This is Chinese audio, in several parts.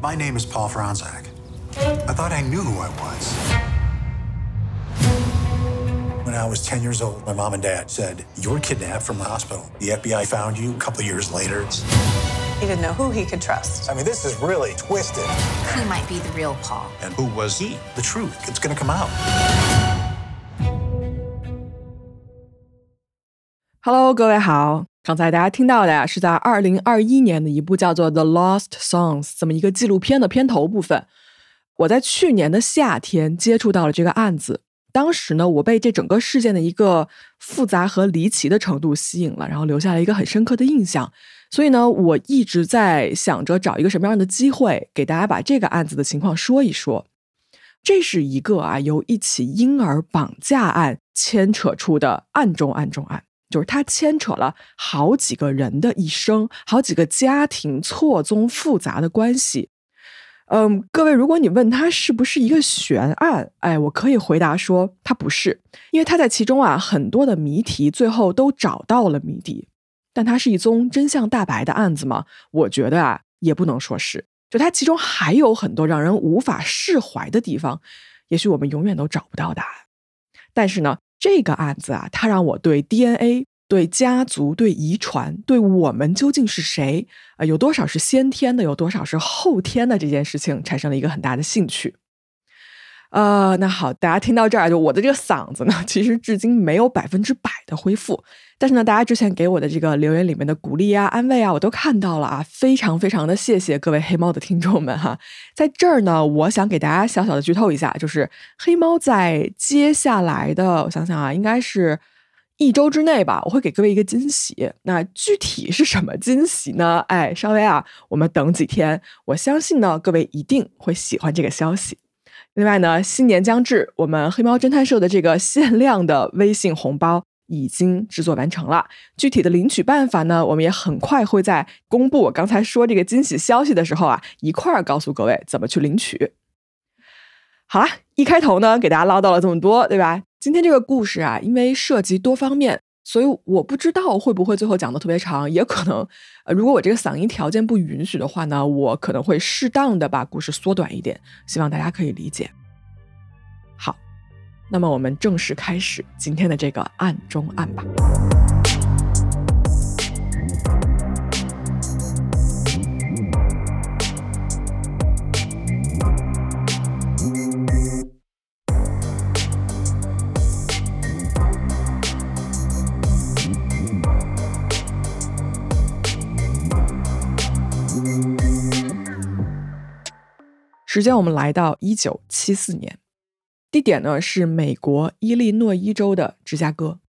My name is Paul Franzak. I thought I knew who I was. When I was 10 years old, my mom and dad said, You were kidnapped from the hospital. The FBI found you a couple years later. He didn't know who he could trust. I mean, this is really twisted. He might be the real Paul. And who was he? The truth. It's going to come out. Hello，各位好。 刚才大家听到的呀，是在二零二一年的一部叫做《The Lost Songs》这么一个纪录片的片头部分。我在去年的夏天接触到了这个案子，当时呢，我被这整个事件的一个复杂和离奇的程度吸引了，然后留下了一个很深刻的印象。所以呢，我一直在想着找一个什么样的机会，给大家把这个案子的情况说一说。这是一个啊，由一起婴儿绑架案牵扯出的案中案中案。就是它牵扯了好几个人的一生，好几个家庭错综复杂的关系。嗯，各位，如果你问他是不是一个悬案，哎，我可以回答说它不是，因为它在其中啊，很多的谜题最后都找到了谜底。但它是一宗真相大白的案子吗？我觉得啊，也不能说是。就它其中还有很多让人无法释怀的地方，也许我们永远都找不到答案。但是呢？这个案子啊，它让我对 DNA、对家族、对遗传、对我们究竟是谁啊，有多少是先天的，有多少是后天的这件事情，产生了一个很大的兴趣。呃，那好，大家听到这儿，就我的这个嗓子呢，其实至今没有百分之百的恢复。但是呢，大家之前给我的这个留言里面的鼓励啊、安慰啊，我都看到了啊，非常非常的谢谢各位黑猫的听众们哈。在这儿呢，我想给大家小小的剧透一下，就是黑猫在接下来的，我想想啊，应该是一周之内吧，我会给各位一个惊喜。那具体是什么惊喜呢？哎，稍微啊，我们等几天，我相信呢，各位一定会喜欢这个消息。另外呢，新年将至，我们黑猫侦探社的这个限量的微信红包已经制作完成了。具体的领取办法呢，我们也很快会在公布我刚才说这个惊喜消息的时候啊，一块儿告诉各位怎么去领取。好了，一开头呢，给大家唠叨了这么多，对吧？今天这个故事啊，因为涉及多方面。所以我不知道会不会最后讲的特别长，也可能，呃，如果我这个嗓音条件不允许的话呢，我可能会适当的把故事缩短一点，希望大家可以理解。好，那么我们正式开始今天的这个案中案吧。时间我们来到一九七四年，地点呢是美国伊利诺伊州的芝加哥。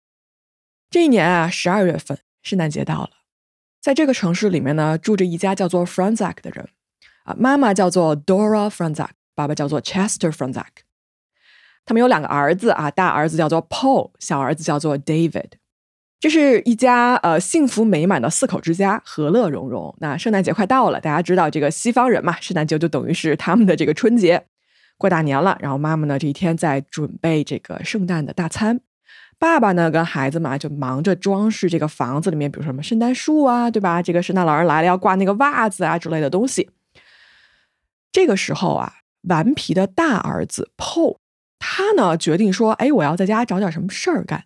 这一年啊，十二月份，圣诞节到了，在这个城市里面呢，住着一家叫做 Franzak 的人啊，妈妈叫做 Dora Franzak，爸爸叫做 Chester Franzak。他们有两个儿子啊，大儿子叫做 Paul，小儿子叫做 David。这是一家呃幸福美满的四口之家，和乐融融。那圣诞节快到了，大家知道这个西方人嘛，圣诞节就等于是他们的这个春节，过大年了。然后妈妈呢这一天在准备这个圣诞的大餐，爸爸呢跟孩子嘛就忙着装饰这个房子里面，比如说什么圣诞树啊，对吧？这个圣诞老人来了要挂那个袜子啊之类的东西。这个时候啊，顽皮的大儿子 Paul，他呢决定说，哎，我要在家找点什么事儿干。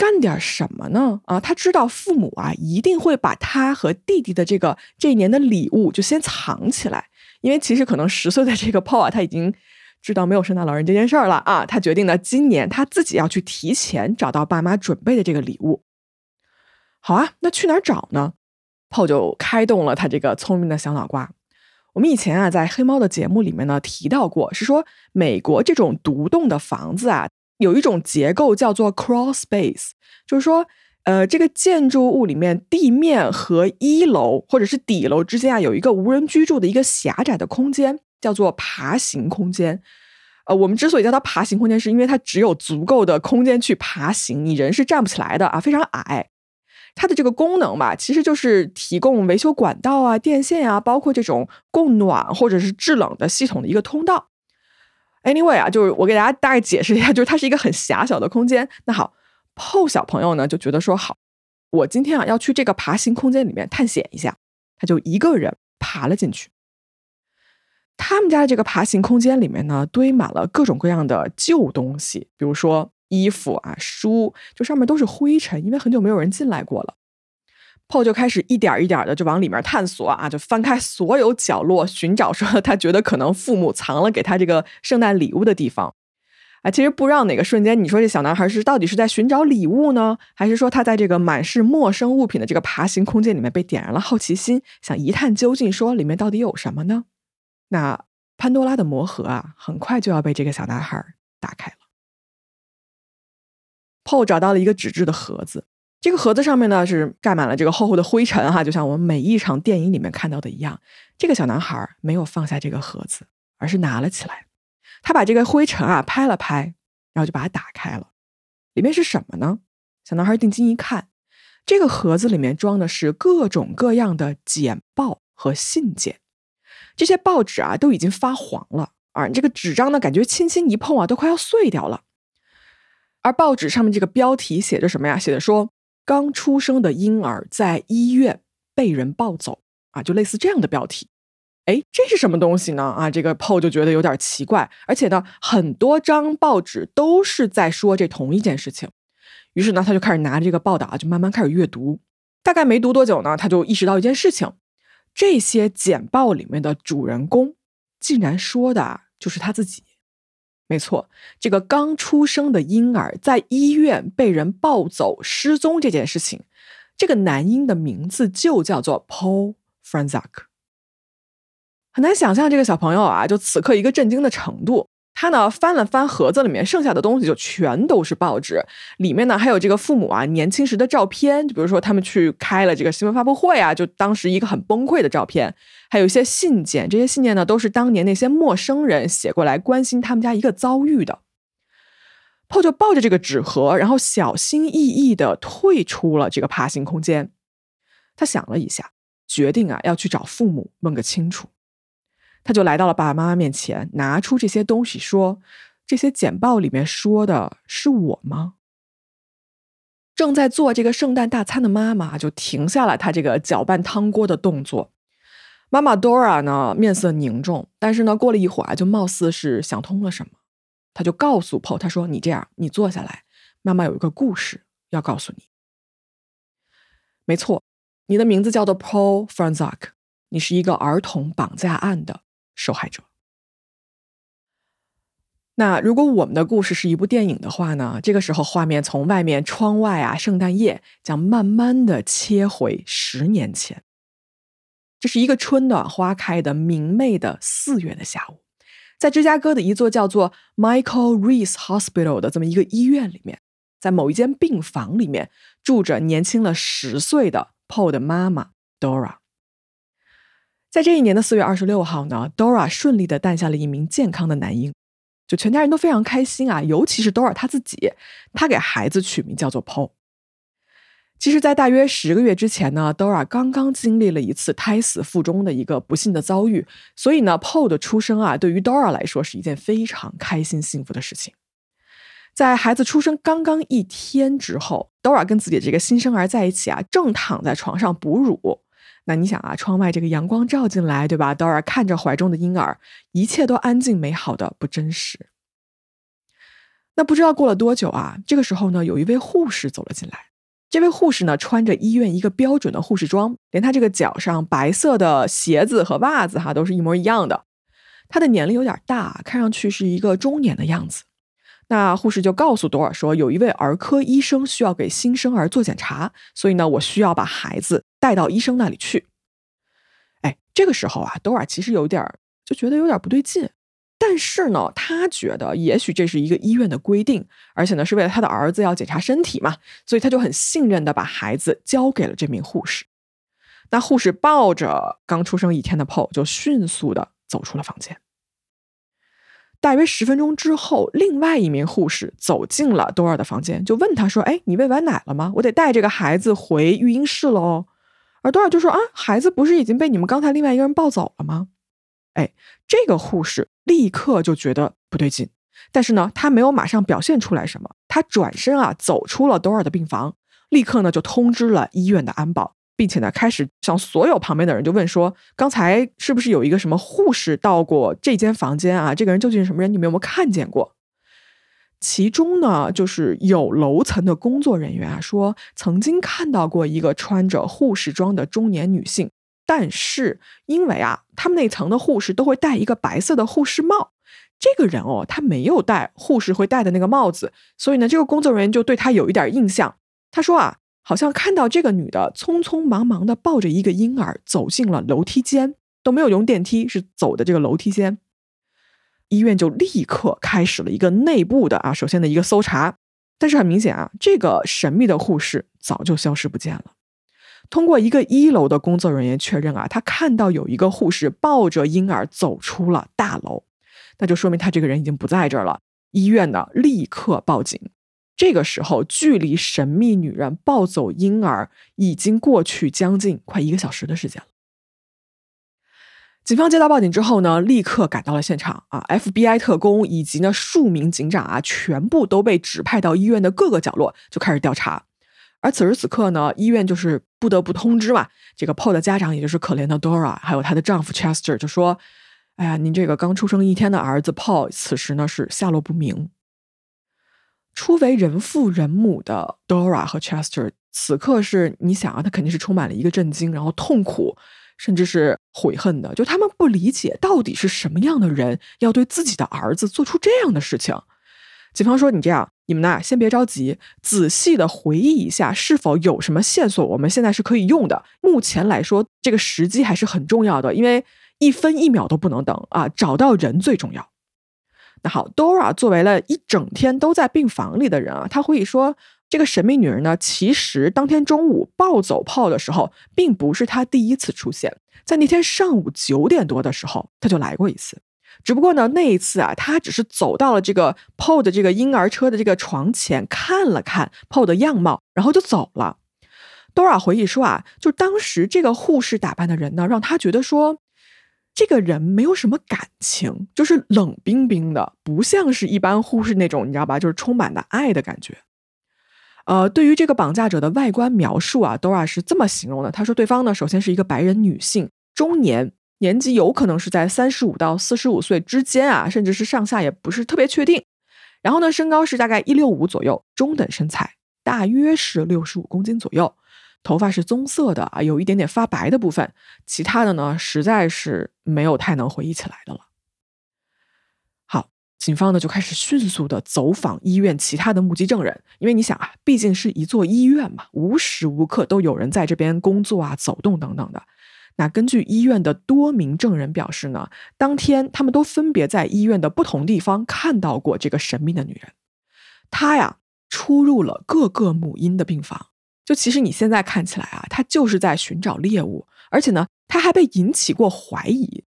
干点什么呢？啊，他知道父母啊一定会把他和弟弟的这个这一年的礼物就先藏起来，因为其实可能十岁的这个 Paul 啊，他已经知道没有圣诞老人这件事儿了啊。他决定呢，今年他自己要去提前找到爸妈准备的这个礼物。好啊，那去哪儿找呢？Paul 就开动了他这个聪明的小脑瓜。我们以前啊在黑猫的节目里面呢提到过，是说美国这种独栋的房子啊。有一种结构叫做 crawl space，就是说，呃，这个建筑物里面地面和一楼或者是底楼之间啊，有一个无人居住的一个狭窄的空间，叫做爬行空间。呃，我们之所以叫它爬行空间，是因为它只有足够的空间去爬行，你人是站不起来的啊，非常矮。它的这个功能吧，其实就是提供维修管道啊、电线啊，包括这种供暖或者是制冷的系统的一个通道。Anyway 啊，就是我给大家大概解释一下，就是它是一个很狭小的空间。那好，PO 小朋友呢就觉得说好，我今天啊要去这个爬行空间里面探险一下，他就一个人爬了进去。他们家的这个爬行空间里面呢，堆满了各种各样的旧东西，比如说衣服啊、书，就上面都是灰尘，因为很久没有人进来过了。P o 就开始一点一点的就往里面探索啊，就翻开所有角落寻找，说他觉得可能父母藏了给他这个圣诞礼物的地方。啊，其实不知道哪个瞬间，你说这小男孩是到底是在寻找礼物呢，还是说他在这个满是陌生物品的这个爬行空间里面被点燃了好奇心，想一探究竟，说里面到底有什么呢？那潘多拉的魔盒啊，很快就要被这个小男孩打开了。Paul 找到了一个纸质的盒子，这个盒子上面呢是盖满了这个厚厚的灰尘哈，就像我们每一场电影里面看到的一样。这个小男孩没有放下这个盒子，而是拿了起来。他把这个灰尘啊拍了拍，然后就把它打开了。里面是什么呢？小男孩定睛一看，这个盒子里面装的是各种各样的简报和信件。这些报纸啊都已经发黄了，而这个纸张呢，感觉轻轻一碰啊，都快要碎掉了。而报纸上面这个标题写着什么呀？写着说刚出生的婴儿在医院被人抱走啊，就类似这样的标题。哎，这是什么东西呢？啊，这个 PO 就觉得有点奇怪，而且呢，很多张报纸都是在说这同一件事情。于是呢，他就开始拿着这个报道啊，就慢慢开始阅读。大概没读多久呢，他就意识到一件事情：这些简报里面的主人公，竟然说的就是他自己。没错，这个刚出生的婴儿在医院被人抱走失踪这件事情，这个男婴的名字就叫做 Paul Franzak。很难想象这个小朋友啊，就此刻一个震惊的程度。他呢翻了翻盒子里面剩下的东西，就全都是报纸，里面呢还有这个父母啊年轻时的照片，就比如说他们去开了这个新闻发布会啊，就当时一个很崩溃的照片，还有一些信件，这些信件呢都是当年那些陌生人写过来关心他们家一个遭遇的。Paul 就抱着这个纸盒，然后小心翼翼的退出了这个爬行空间。他想了一下，决定啊要去找父母问个清楚。他就来到了爸爸妈妈面前，拿出这些东西，说：“这些简报里面说的是我吗？”正在做这个圣诞大餐的妈妈就停下了她这个搅拌汤锅的动作。妈妈 Dora 呢，面色凝重，但是呢，过了一会儿啊，就貌似是想通了什么。他就告诉 Paul，他说：“你这样，你坐下来，妈妈有一个故事要告诉你。没错，你的名字叫做 Paul Franzak，你是一个儿童绑架案的。”受害者。那如果我们的故事是一部电影的话呢？这个时候，画面从外面窗外啊，圣诞夜将慢慢的切回十年前。这是一个春暖花开的明媚的四月的下午，在芝加哥的一座叫做 Michael Reese Hospital 的这么一个医院里面，在某一间病房里面住着年轻了十岁的 Paul 的妈妈 Dora。在这一年的四月二十六号呢，Dora 顺利的诞下了一名健康的男婴，就全家人都非常开心啊，尤其是 Dora 他自己，他给孩子取名叫做 Paul。其实，在大约十个月之前呢，Dora 刚刚经历了一次胎死腹中的一个不幸的遭遇，所以呢，Paul 的出生啊，对于 Dora 来说是一件非常开心幸福的事情。在孩子出生刚刚一天之后，Dora 跟自己这个新生儿在一起啊，正躺在床上哺乳。那你想啊，窗外这个阳光照进来，对吧？Dora 看着怀中的婴儿，一切都安静美好的不真实。那不知道过了多久啊，这个时候呢，有一位护士走了进来。这位护士呢，穿着医院一个标准的护士装，连她这个脚上白色的鞋子和袜子哈，都是一模一样的。她的年龄有点大，看上去是一个中年的样子。那护士就告诉多尔说，有一位儿科医生需要给新生儿做检查，所以呢，我需要把孩子带到医生那里去。哎，这个时候啊，多尔其实有点就觉得有点不对劲，但是呢，他觉得也许这是一个医院的规定，而且呢，是为了他的儿子要检查身体嘛，所以他就很信任的把孩子交给了这名护士。那护士抱着刚出生一天的 po，就迅速的走出了房间。大约十分钟之后，另外一名护士走进了多尔的房间，就问他说：“哎，你喂完奶了吗？我得带这个孩子回育婴室了哦。”而多尔就说：“啊，孩子不是已经被你们刚才另外一个人抱走了吗？”哎，这个护士立刻就觉得不对劲，但是呢，他没有马上表现出来什么，他转身啊走出了多尔的病房，立刻呢就通知了医院的安保，并且呢，开始向所有旁边的人就问说：“刚才是不是有一个什么护士到过这间房间啊？这个人究竟是什么人？你们有没有看见过？”其中呢，就是有楼层的工作人员啊说，曾经看到过一个穿着护士装的中年女性，但是因为啊，他们那层的护士都会戴一个白色的护士帽。这个人哦，他没有戴护士会戴的那个帽子，所以呢，这个工作人员就对他有一点印象。他说啊，好像看到这个女的匆匆忙忙的抱着一个婴儿走进了楼梯间，都没有用电梯，是走的这个楼梯间。医院就立刻开始了一个内部的啊，首先的一个搜查。但是很明显啊，这个神秘的护士早就消失不见了。通过一个一楼的工作人员确认啊，他看到有一个护士抱着婴儿走出了大楼。那就说明他这个人已经不在这儿了。医院呢，立刻报警。这个时候，距离神秘女人抱走婴儿已经过去将近快一个小时的时间了。警方接到报警之后呢，立刻赶到了现场啊，FBI 特工以及呢数名警长啊，全部都被指派到医院的各个角落，就开始调查。而此时此刻呢，医院就是不得不通知嘛，这个 Paul 的家长，也就是可怜的 Dora，还有她的丈夫 Chester，就说。哎呀，您这个刚出生一天的儿子 Paul，此时呢是下落不明。初为人父人母的 Dora 和 Chester，此刻是你想啊，他肯定是充满了一个震惊，然后痛苦，甚至是悔恨的。就他们不理解，到底是什么样的人要对自己的儿子做出这样的事情。警方说：“你这样，你们呢，先别着急，仔细的回忆一下，是否有什么线索，我们现在是可以用的。目前来说，这个时机还是很重要的，因为。”一分一秒都不能等啊！找到人最重要。那好，Dora 作为了一整天都在病房里的人啊，他回忆说，这个神秘女人呢，其实当天中午抱走炮的时候，并不是她第一次出现，在那天上午九点多的时候，她就来过一次。只不过呢，那一次啊，他只是走到了这个 Paul 的这个婴儿车的这个床前，看了看 Paul 的样貌，然后就走了。Dora 回忆说啊，就当时这个护士打扮的人呢，让她觉得说。这个人没有什么感情，就是冷冰冰的，不像是一般护士那种，你知道吧？就是充满了爱的感觉。呃，对于这个绑架者的外观描述啊，Dora 是这么形容的：他说，对方呢，首先是一个白人女性，中年，年纪有可能是在三十五到四十五岁之间啊，甚至是上下也不是特别确定。然后呢，身高是大概一六五左右，中等身材，大约是六十五公斤左右。头发是棕色的啊，有一点点发白的部分，其他的呢，实在是没有太能回忆起来的了。好，警方呢就开始迅速的走访医院其他的目击证人，因为你想啊，毕竟是一座医院嘛，无时无刻都有人在这边工作啊、走动等等的。那根据医院的多名证人表示呢，当天他们都分别在医院的不同地方看到过这个神秘的女人，她呀出入了各个母婴的病房。就其实你现在看起来啊，他就是在寻找猎物，而且呢，他还被引起过怀疑。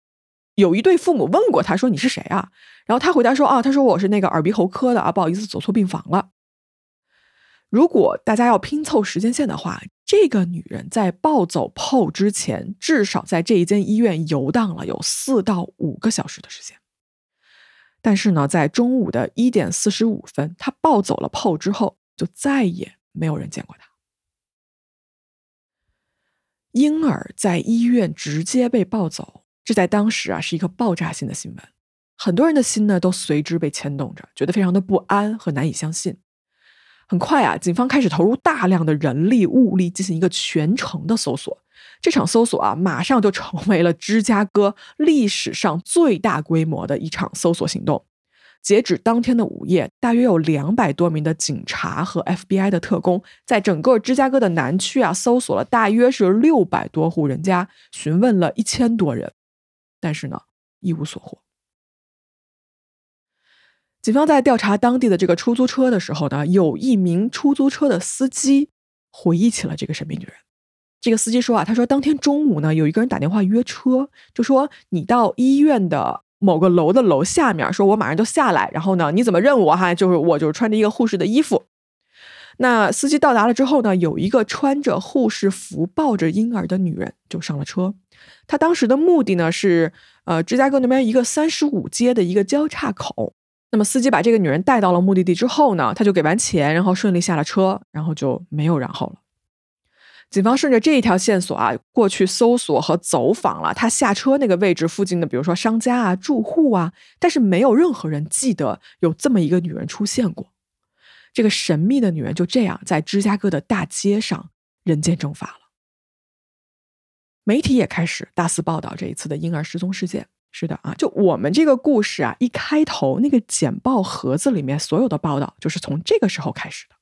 有一对父母问过他说：“你是谁啊？”然后他回答说：“啊，他说我是那个耳鼻喉科的啊，不好意思，走错病房了。”如果大家要拼凑时间线的话，这个女人在抱走 PO 之前，至少在这一间医院游荡了有四到五个小时的时间。但是呢，在中午的一点四十五分，他抱走了 PO 之后，就再也没有人见过他。婴儿在医院直接被抱走，这在当时啊是一个爆炸性的新闻，很多人的心呢都随之被牵动着，觉得非常的不安和难以相信。很快啊，警方开始投入大量的人力物力进行一个全程的搜索。这场搜索啊，马上就成为了芝加哥历史上最大规模的一场搜索行动。截止当天的午夜，大约有两百多名的警察和 FBI 的特工，在整个芝加哥的南区啊，搜索了大约是六百多户人家，询问了一千多人，但是呢，一无所获。警方在调查当地的这个出租车的时候呢，有一名出租车的司机回忆起了这个神秘女人。这个司机说啊，他说当天中午呢，有一个人打电话约车，就说你到医院的。某个楼的楼下面，说我马上就下来，然后呢，你怎么认我哈？就是我就是穿着一个护士的衣服。那司机到达了之后呢，有一个穿着护士服、抱着婴儿的女人就上了车。他当时的目的呢是，呃，芝加哥那边一个三十五街的一个交叉口。那么司机把这个女人带到了目的地之后呢，他就给完钱，然后顺利下了车，然后就没有然后了。警方顺着这一条线索啊，过去搜索和走访了他下车那个位置附近的，比如说商家啊、住户啊，但是没有任何人记得有这么一个女人出现过。这个神秘的女人就这样在芝加哥的大街上人间蒸发了。媒体也开始大肆报道这一次的婴儿失踪事件。是的啊，就我们这个故事啊，一开头那个简报盒子里面所有的报道，就是从这个时候开始的。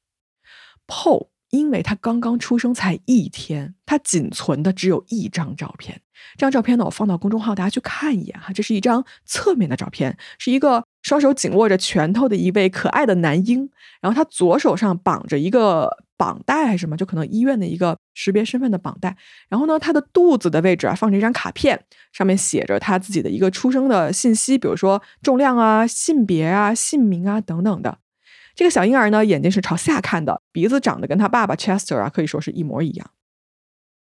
Po 因为他刚刚出生才一天，他仅存的只有一张照片。这张照片呢，我放到公众号，大家去看一眼哈。这是一张侧面的照片，是一个双手紧握着拳头的一位可爱的男婴，然后他左手上绑着一个。绑带还是什么，就可能医院的一个识别身份的绑带。然后呢，他的肚子的位置啊，放着一张卡片，上面写着他自己的一个出生的信息，比如说重量啊、性别啊、姓名啊等等的。这个小婴儿呢，眼睛是朝下看的，鼻子长得跟他爸爸 Chester 啊，可以说是一模一样。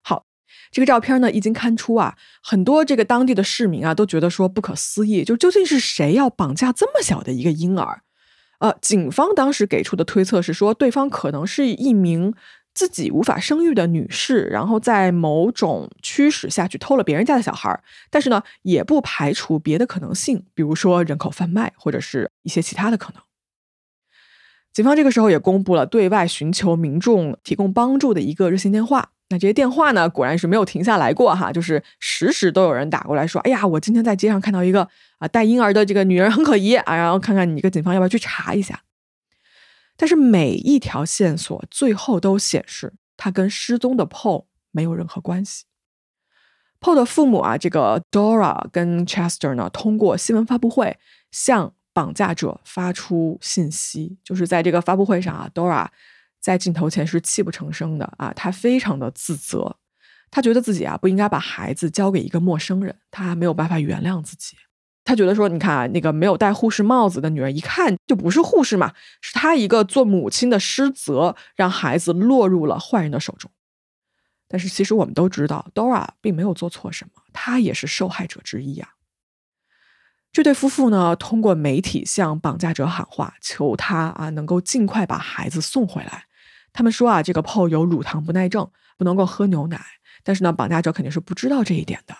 好，这个照片呢，一经刊出啊，很多这个当地的市民啊，都觉得说不可思议，就究竟是谁要绑架这么小的一个婴儿？呃，警方当时给出的推测是说，对方可能是一名自己无法生育的女士，然后在某种驱使下去偷了别人家的小孩儿但是呢，也不排除别的可能性，比如说人口贩卖或者是一些其他的可能。警方这个时候也公布了对外寻求民众提供帮助的一个热线电话。那这些电话呢，果然是没有停下来过哈，就是时时都有人打过来说：“哎呀，我今天在街上看到一个啊带婴儿的这个女人很可疑啊，然后看看你个警方要不要去查一下。”但是每一条线索最后都显示，他跟失踪的 Paul 没有任何关系。Paul 的父母啊，这个 Dora 跟 Chester 呢，通过新闻发布会向绑架者发出信息，就是在这个发布会上啊，Dora。在镜头前是泣不成声的啊，他非常的自责，他觉得自己啊不应该把孩子交给一个陌生人，他没有办法原谅自己。他觉得说，你看啊，那个没有戴护士帽子的女人，一看就不是护士嘛，是他一个做母亲的失责，让孩子落入了坏人的手中。但是其实我们都知道，Dora 并没有做错什么，她也是受害者之一啊。这对夫妇呢，通过媒体向绑架者喊话，求他啊能够尽快把孩子送回来。他们说啊，这个 po 有乳糖不耐症，不能够喝牛奶。但是呢，绑架者肯定是不知道这一点的。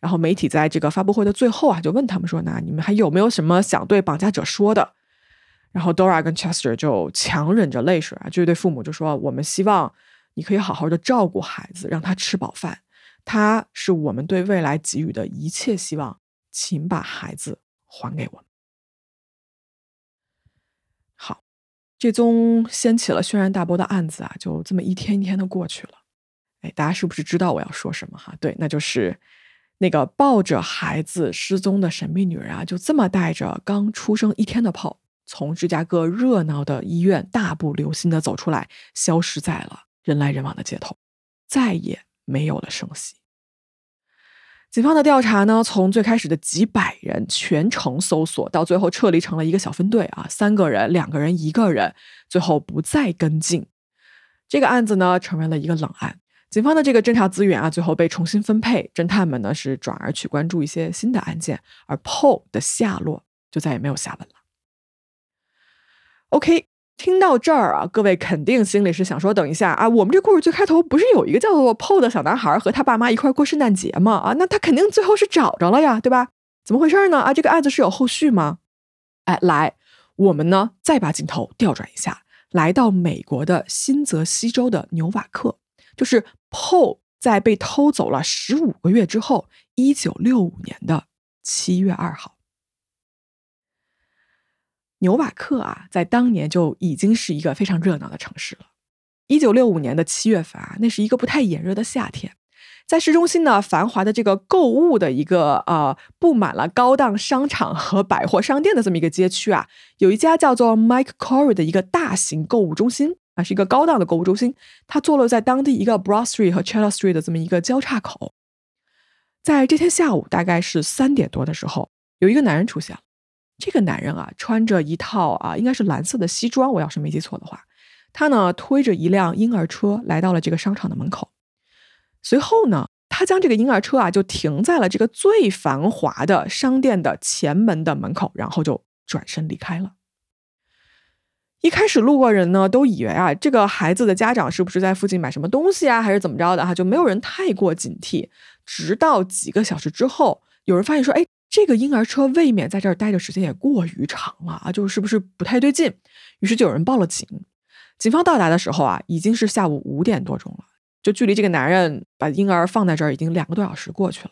然后媒体在这个发布会的最后啊，就问他们说：“那你们还有没有什么想对绑架者说的？”然后 Dora 跟 Chester 就强忍着泪水啊，这对父母就说：“我们希望你可以好好的照顾孩子，让他吃饱饭。他是我们对未来给予的一切希望，请把孩子还给我们。”这宗掀起了轩然大波的案子啊，就这么一天一天的过去了。哎，大家是不是知道我要说什么哈？对，那就是那个抱着孩子失踪的神秘女人啊，就这么带着刚出生一天的炮，从芝加哥热闹的医院大步流星的走出来，消失在了人来人往的街头，再也没有了声息。警方的调查呢，从最开始的几百人全程搜索，到最后撤离成了一个小分队啊，三个人、两个人、一个人，最后不再跟进这个案子呢，成为了一个冷案。警方的这个侦查资源啊，最后被重新分配，侦探们呢是转而去关注一些新的案件，而 Paul 的下落就再也没有下文了。OK。听到这儿啊，各位肯定心里是想说：等一下啊，我们这故事最开头不是有一个叫做 Paul 的小男孩和他爸妈一块过圣诞节吗？啊，那他肯定最后是找着了呀，对吧？怎么回事呢？啊，这个案子是有后续吗？哎，来，我们呢再把镜头调转一下，来到美国的新泽西州的纽瓦克，就是 Paul 在被偷走了十五个月之后，一九六五年的七月二号。纽瓦克啊，在当年就已经是一个非常热闹的城市了。一九六五年的七月份啊，那是一个不太炎热的夏天，在市中心呢，繁华的这个购物的一个呃，布满了高档商场和百货商店的这么一个街区啊，有一家叫做 Mike Corey 的一个大型购物中心啊，是一个高档的购物中心，它坐落在当地一个 Broad Street 和 Chella Street 的这么一个交叉口。在这天下午，大概是三点多的时候，有一个男人出现了。这个男人啊，穿着一套啊，应该是蓝色的西装，我要是没记错的话，他呢推着一辆婴儿车来到了这个商场的门口。随后呢，他将这个婴儿车啊就停在了这个最繁华的商店的前门的门口，然后就转身离开了。一开始路过人呢都以为啊，这个孩子的家长是不是在附近买什么东西啊，还是怎么着的哈，就没有人太过警惕。直到几个小时之后，有人发现说，哎，这个婴儿车未免在这儿待的时间也过于长了啊，就是不是不太对劲。于是就有人报了警。警方到达的时候啊，已经是下午五点多钟了，就距离这个男人把婴儿放在这儿已经两个多小时过去了。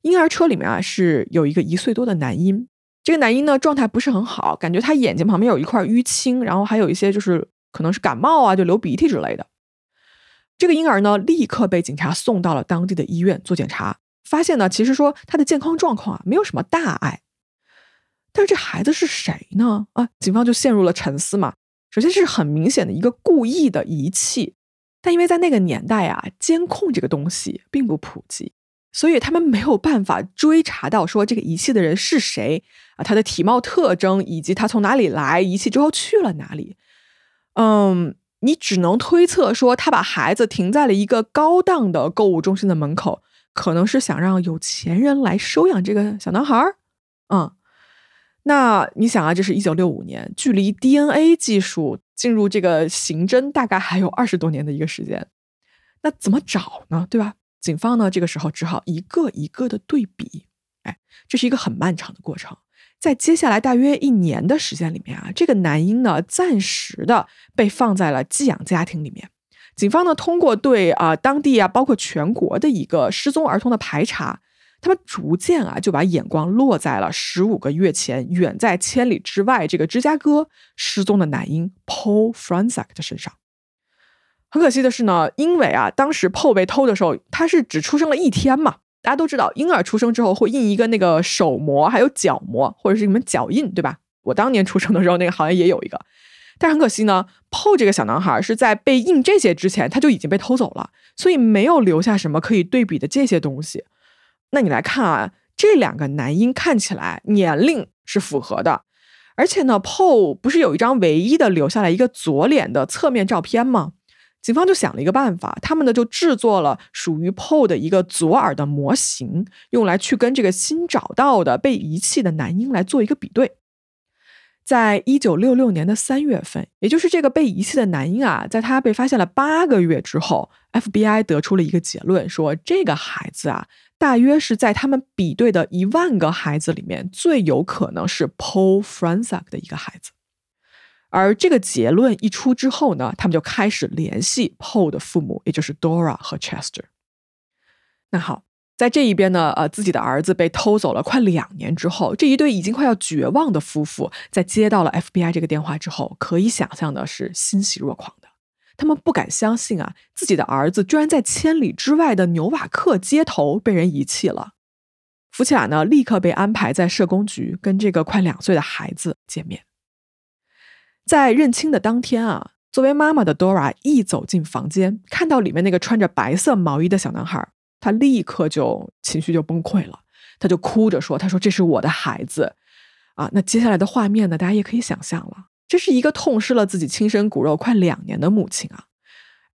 婴儿车里面啊是有一个一岁多的男婴。这个男婴呢状态不是很好，感觉他眼睛旁边有一块淤青，然后还有一些就是可能是感冒啊，就流鼻涕之类的。这个婴儿呢立刻被警察送到了当地的医院做检查，发现呢其实说他的健康状况啊没有什么大碍。但是这孩子是谁呢？啊，警方就陷入了沉思嘛。首先是很明显的一个故意的遗弃，但因为在那个年代啊，监控这个东西并不普及。所以他们没有办法追查到说这个遗弃的人是谁啊，他的体貌特征以及他从哪里来，遗弃之后去了哪里。嗯，你只能推测说他把孩子停在了一个高档的购物中心的门口，可能是想让有钱人来收养这个小男孩儿。嗯，那你想啊，这是一九六五年，距离 DNA 技术进入这个刑侦大概还有二十多年的一个时间，那怎么找呢？对吧？警方呢，这个时候只好一个一个的对比，哎，这是一个很漫长的过程。在接下来大约一年的时间里面啊，这个男婴呢，暂时的被放在了寄养家庭里面。警方呢，通过对啊当地啊，包括全国的一个失踪儿童的排查，他们逐渐啊就把眼光落在了十五个月前远在千里之外这个芝加哥失踪的男婴 Paul Franzak 的身上。很可惜的是呢，因为啊，当时 Paul 被偷的时候，他是只出生了一天嘛。大家都知道，婴儿出生之后会印一个那个手模，还有脚模，或者是你们脚印，对吧？我当年出生的时候，那个好像也有一个。但很可惜呢，Paul 这个小男孩是在被印这些之前，他就已经被偷走了，所以没有留下什么可以对比的这些东西。那你来看啊，这两个男婴看起来年龄是符合的，而且呢，Paul 不是有一张唯一的留下来一个左脸的侧面照片吗？警方就想了一个办法，他们呢就制作了属于 Paul 的一个左耳的模型，用来去跟这个新找到的被遗弃的男婴来做一个比对。在一九六六年的三月份，也就是这个被遗弃的男婴啊，在他被发现了八个月之后，FBI 得出了一个结论，说这个孩子啊，大约是在他们比对的一万个孩子里面，最有可能是 Paul Franzak 的一个孩子。而这个结论一出之后呢，他们就开始联系 Paul 的父母，也就是 Dora 和 Chester。那好，在这一边呢，呃，自己的儿子被偷走了快两年之后，这一对已经快要绝望的夫妇，在接到了 FBI 这个电话之后，可以想象的是欣喜若狂的。他们不敢相信啊，自己的儿子居然在千里之外的纽瓦克街头被人遗弃了。夫妻俩呢，立刻被安排在社工局跟这个快两岁的孩子见面。在认亲的当天啊，作为妈妈的 Dora 一走进房间，看到里面那个穿着白色毛衣的小男孩，他立刻就情绪就崩溃了，他就哭着说：“他说这是我的孩子啊！”那接下来的画面呢，大家也可以想象了，这是一个痛失了自己亲生骨肉快两年的母亲啊。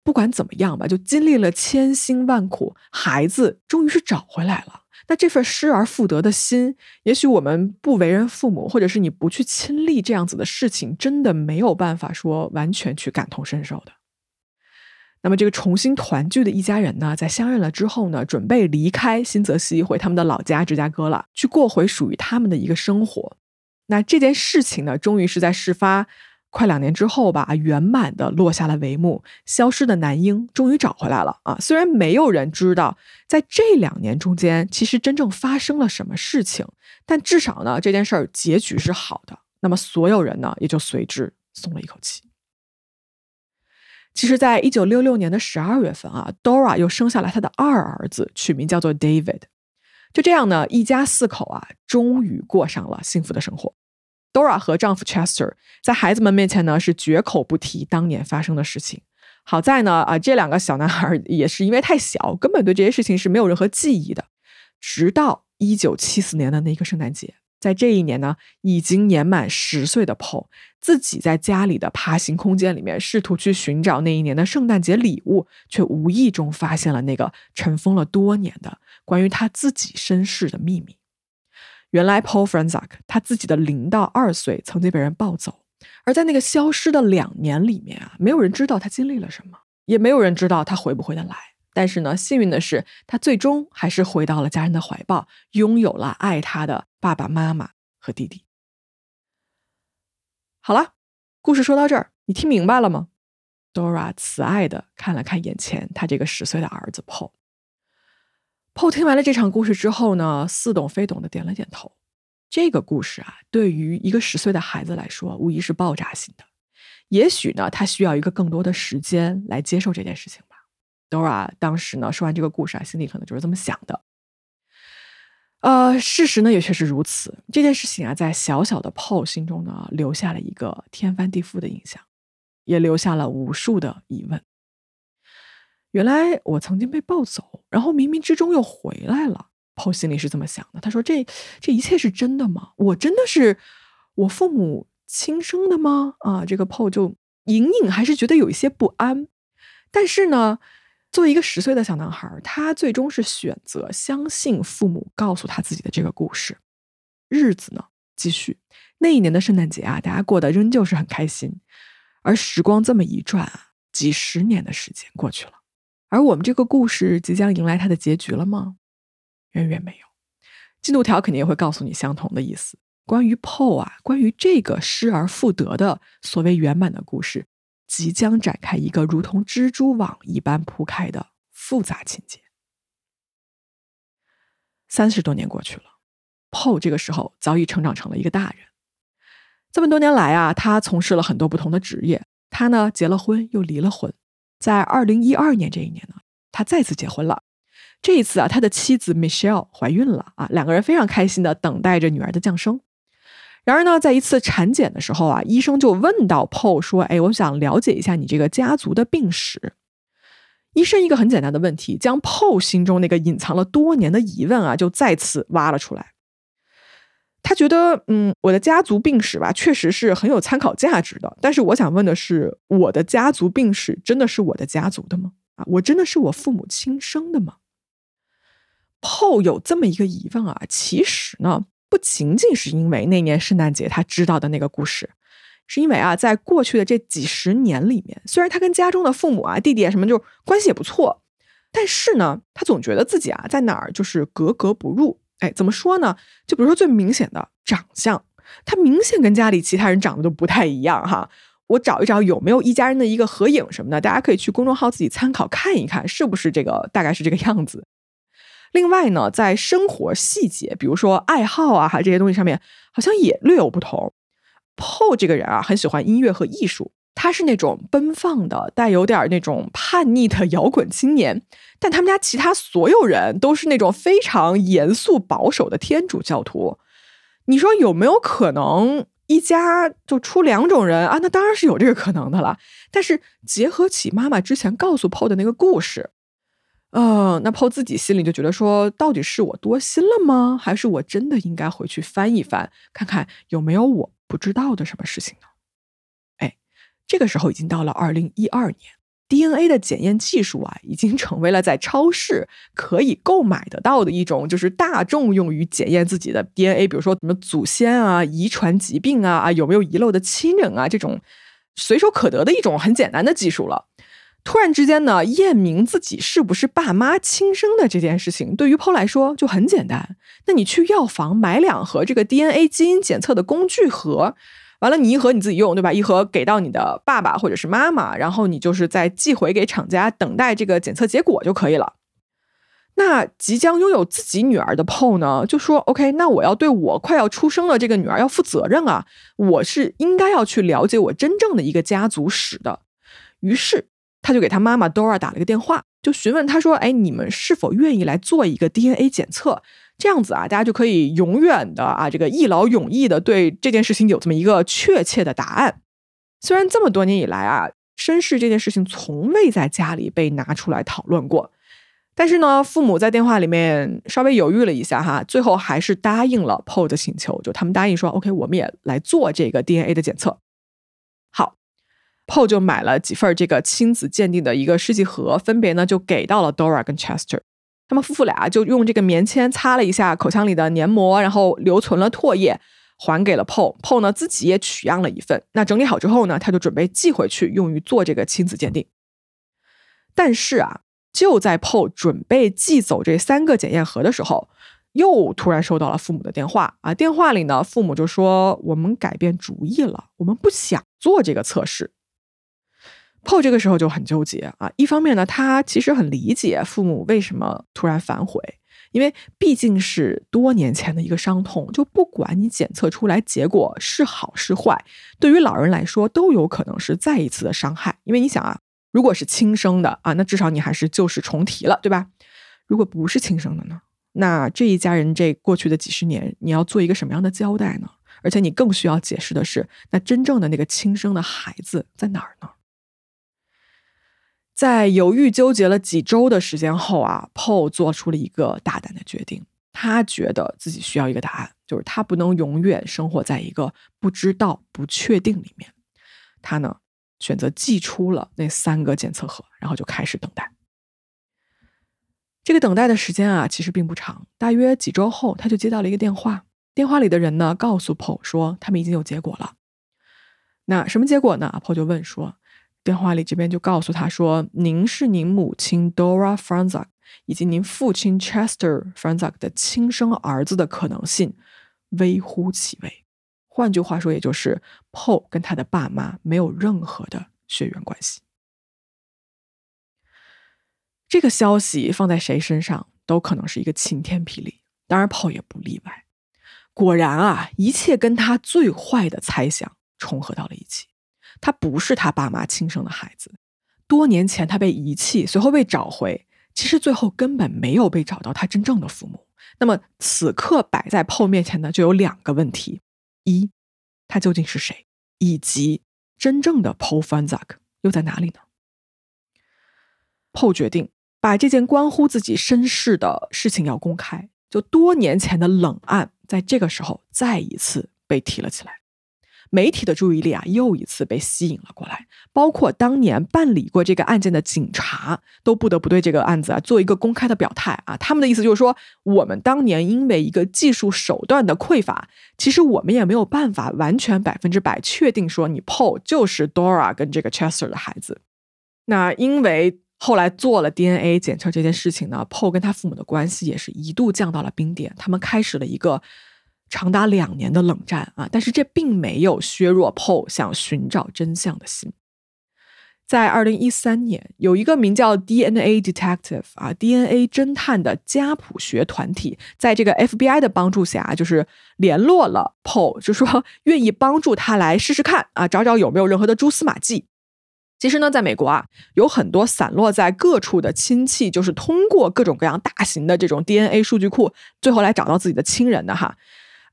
不管怎么样吧，就经历了千辛万苦，孩子终于是找回来了。那这份失而复得的心，也许我们不为人父母，或者是你不去亲历这样子的事情，真的没有办法说完全去感同身受的。那么，这个重新团聚的一家人呢，在相认了之后呢，准备离开新泽西，回他们的老家芝加哥了，去过回属于他们的一个生活。那这件事情呢，终于是在事发。快两年之后吧，圆满的落下了帷幕。消失的男婴终于找回来了啊！虽然没有人知道在这两年中间其实真正发生了什么事情，但至少呢，这件事儿结局是好的。那么所有人呢，也就随之松了一口气。其实，在一九六六年的十二月份啊，Dora 又生下了他的二儿子，取名叫做 David。就这样呢，一家四口啊，终于过上了幸福的生活。Dora 和丈夫 Chester 在孩子们面前呢是绝口不提当年发生的事情。好在呢啊，这两个小男孩也是因为太小，根本对这些事情是没有任何记忆的。直到一九七四年的那个圣诞节，在这一年呢，已经年满十岁的 Paul 自己在家里的爬行空间里面试图去寻找那一年的圣诞节礼物，却无意中发现了那个尘封了多年的关于他自己身世的秘密。原来 Paul Franzak 他自己的零到二岁曾经被人抱走，而在那个消失的两年里面啊，没有人知道他经历了什么，也没有人知道他回不回得来。但是呢，幸运的是，他最终还是回到了家人的怀抱，拥有了爱他的爸爸妈妈和弟弟。好了，故事说到这儿，你听明白了吗？Dora 慈爱的看了看眼前他这个十岁的儿子 Paul。Paul 听完了这场故事之后呢，似懂非懂的点了点头。这个故事啊，对于一个十岁的孩子来说，无疑是爆炸性的。也许呢，他需要一个更多的时间来接受这件事情吧。Dora 当时呢说完这个故事啊，心里可能就是这么想的。呃，事实呢也确实如此。这件事情啊，在小小的 PO 心中呢，留下了一个天翻地覆的印象，也留下了无数的疑问。原来我曾经被抱走，然后冥冥之中又回来了。PO 心里是这么想的。他说：“这这一切是真的吗？我真的是我父母亲生的吗？”啊，这个 PO 就隐隐还是觉得有一些不安。但是呢。作为一个十岁的小男孩，他最终是选择相信父母告诉他自己的这个故事。日子呢，继续。那一年的圣诞节啊，大家过得仍旧是很开心。而时光这么一转啊，几十年的时间过去了，而我们这个故事即将迎来它的结局了吗？远远没有。进度条肯定也会告诉你相同的意思。关于 Paul 啊，关于这个失而复得的所谓圆满的故事。即将展开一个如同蜘蛛网一般铺开的复杂情节。三十多年过去了，Paul 这个时候早已成长成了一个大人。这么多年来啊，他从事了很多不同的职业。他呢，结了婚又离了婚。在二零一二年这一年呢，他再次结婚了。这一次啊，他的妻子 Michelle 怀孕了啊，两个人非常开心的等待着女儿的降生。然而呢，在一次产检的时候啊，医生就问到 Paul 说：“哎，我想了解一下你这个家族的病史。”医生一个很简单的问题，将 Paul 心中那个隐藏了多年的疑问啊，就再次挖了出来。他觉得，嗯，我的家族病史吧，确实是很有参考价值的。但是我想问的是，我的家族病史真的是我的家族的吗？啊，我真的是我父母亲生的吗 po 有这么一个疑问啊，其实呢。不仅仅是因为那年圣诞节他知道的那个故事，是因为啊，在过去的这几十年里面，虽然他跟家中的父母啊、弟弟啊什么就关系也不错，但是呢，他总觉得自己啊在哪儿就是格格不入。哎，怎么说呢？就比如说最明显的长相，他明显跟家里其他人长得都不太一样哈。我找一找有没有一家人的一个合影什么的，大家可以去公众号自己参考看一看，是不是这个大概是这个样子。另外呢，在生活细节，比如说爱好啊，哈这些东西上面，好像也略有不同。Paul 这个人啊，很喜欢音乐和艺术，他是那种奔放的、带有点那种叛逆的摇滚青年。但他们家其他所有人都是那种非常严肃保守的天主教徒。你说有没有可能一家就出两种人啊？那当然是有这个可能的了。但是结合起妈妈之前告诉 Paul 的那个故事。呃，那 PO 自己心里就觉得说，到底是我多心了吗？还是我真的应该回去翻一翻，看看有没有我不知道的什么事情呢？哎，这个时候已经到了二零一二年，DNA 的检验技术啊，已经成为了在超市可以购买得到的一种，就是大众用于检验自己的 DNA，比如说什么祖先啊、遗传疾病啊、啊有没有遗漏的亲人啊，这种随手可得的一种很简单的技术了。突然之间呢，验明自己是不是爸妈亲生的这件事情，对于 Paul 来说就很简单。那你去药房买两盒这个 DNA 基因检测的工具盒，完了你一盒你自己用，对吧？一盒给到你的爸爸或者是妈妈，然后你就是再寄回给厂家，等待这个检测结果就可以了。那即将拥有自己女儿的 Paul 呢，就说：“OK，那我要对我快要出生的这个女儿要负责任啊，我是应该要去了解我真正的一个家族史的。”于是。他就给他妈妈 Dora 打了个电话，就询问他说：“哎，你们是否愿意来做一个 DNA 检测？这样子啊，大家就可以永远的啊，这个一劳永逸的对这件事情有这么一个确切的答案。虽然这么多年以来啊，身世这件事情从未在家里被拿出来讨论过，但是呢，父母在电话里面稍微犹豫了一下哈，最后还是答应了 Paul 的请求，就他们答应说：OK，我们也来做这个 DNA 的检测。” Paul 就买了几份这个亲子鉴定的一个试剂盒，分别呢就给到了 Dora 跟 Chester。他们夫妇俩就用这个棉签擦了一下口腔里的黏膜，然后留存了唾液，还给了 Paul。Paul 呢自己也取样了一份。那整理好之后呢，他就准备寄回去，用于做这个亲子鉴定。但是啊，就在 Paul 准备寄走这三个检验盒的时候，又突然收到了父母的电话啊。电话里呢，父母就说：“我们改变主意了，我们不想做这个测试。” Paul 这个时候就很纠结啊。一方面呢，他其实很理解父母为什么突然反悔，因为毕竟是多年前的一个伤痛，就不管你检测出来结果是好是坏，对于老人来说都有可能是再一次的伤害。因为你想啊。如果是亲生的啊，那至少你还是旧事重提了，对吧？如果不是亲生的呢？那这一家人这过去的几十年，你要做一个什么样的交代呢？而且你更需要解释的是，那真正的那个亲生的孩子在哪儿呢？在犹豫纠结了几周的时间后啊，Paul 做出了一个大胆的决定。他觉得自己需要一个答案，就是他不能永远生活在一个不知道、不确定里面。他呢？选择寄出了那三个检测盒，然后就开始等待。这个等待的时间啊，其实并不长，大约几周后，他就接到了一个电话。电话里的人呢，告诉 Paul 说，他们已经有结果了。那什么结果呢？Paul 就问说，电话里这边就告诉他说，您是您母亲 Dora Franzak 以及您父亲 Chester Franzak 的亲生儿子的可能性微乎其微。换句话说，也就是 Paul 跟他的爸妈没有任何的血缘关系。这个消息放在谁身上都可能是一个晴天霹雳，当然 Paul 也不例外。果然啊，一切跟他最坏的猜想重合到了一起。他不是他爸妈亲生的孩子，多年前他被遗弃，随后被找回，其实最后根本没有被找到他真正的父母。那么此刻摆在 PO 面前的就有两个问题。一，他究竟是谁？以及真正的 Paul Franzak 又在哪里呢？PO 决定把这件关乎自己身世的事情要公开，就多年前的冷案，在这个时候再一次被提了起来。媒体的注意力啊，又一次被吸引了过来，包括当年办理过这个案件的警察，都不得不对这个案子啊做一个公开的表态啊。他们的意思就是说，我们当年因为一个技术手段的匮乏，其实我们也没有办法完全百分之百确定说你 Paul 就是 Dora 跟这个 Chester 的孩子。那因为后来做了 DNA 检测这件事情呢，Paul 跟他父母的关系也是一度降到了冰点，他们开始了一个。长达两年的冷战啊，但是这并没有削弱 Paul 想寻找真相的心。在二零一三年，有一个名叫 DNA Detective 啊 DNA 侦探的家谱学团体，在这个 FBI 的帮助下，就是联络了 Paul，就说 愿意帮助他来试试看啊，找找有没有任何的蛛丝马迹。其实呢，在美国啊，有很多散落在各处的亲戚，就是通过各种各样大型的这种 DNA 数据库，最后来找到自己的亲人的哈。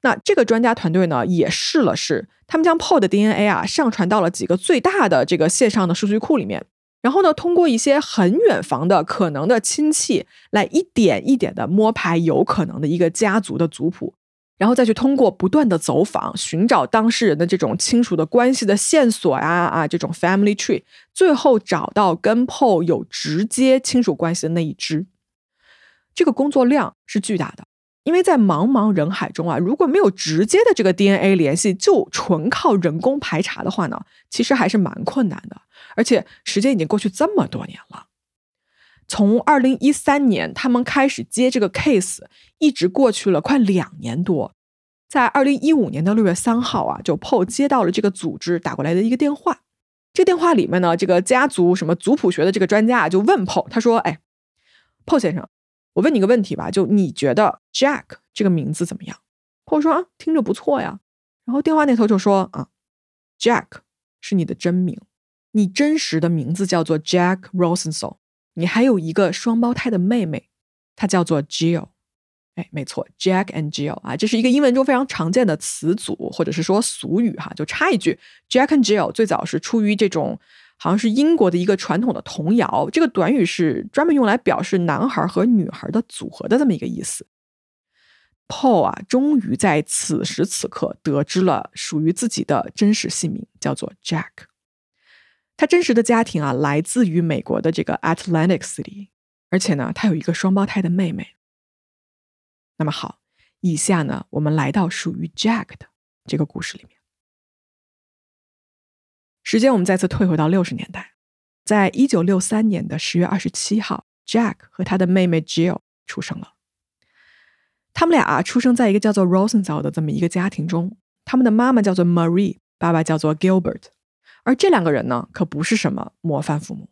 那这个专家团队呢，也试了试，他们将 Paul 的 DNA 啊上传到了几个最大的这个线上的数据库里面，然后呢，通过一些很远房的可能的亲戚来一点一点的摸排有可能的一个家族的族谱，然后再去通过不断的走访，寻找当事人的这种亲属的关系的线索呀啊，这种 family tree，最后找到跟 Paul 有直接亲属关系的那一支。这个工作量是巨大的。因为在茫茫人海中啊，如果没有直接的这个 DNA 联系，就纯靠人工排查的话呢，其实还是蛮困难的。而且时间已经过去这么多年了，从二零一三年他们开始接这个 case，一直过去了快两年多。在二零一五年的六月三号啊，就 PO 接到了这个组织打过来的一个电话。这电话里面呢，这个家族什么族谱学的这个专家啊，就问 PO，他说：“哎，PO 先生。”我问你个问题吧，就你觉得 Jack 这个名字怎么样？或者说啊，听着不错呀。然后电话那头就说啊，Jack 是你的真名，你真实的名字叫做 Jack Rosenthal，你还有一个双胞胎的妹妹，她叫做 Jill。哎，没错，Jack and Jill 啊，这是一个英文中非常常见的词组或者是说俗语哈。就插一句，Jack and Jill 最早是出于这种。好像是英国的一个传统的童谣，这个短语是专门用来表示男孩和女孩的组合的这么一个意思。Paul 啊，终于在此时此刻得知了属于自己的真实姓名，叫做 Jack。他真实的家庭啊，来自于美国的这个 Atlantic City，而且呢，他有一个双胞胎的妹妹。那么好，以下呢，我们来到属于 Jack 的这个故事里面。时间我们再次退回到六十年代，在一九六三年的十月二十七号，Jack 和他的妹妹 Jill 出生了。他们俩啊出生在一个叫做 Rosenthal 的这么一个家庭中，他们的妈妈叫做 Marie，爸爸叫做 Gilbert，而这两个人呢，可不是什么模范父母。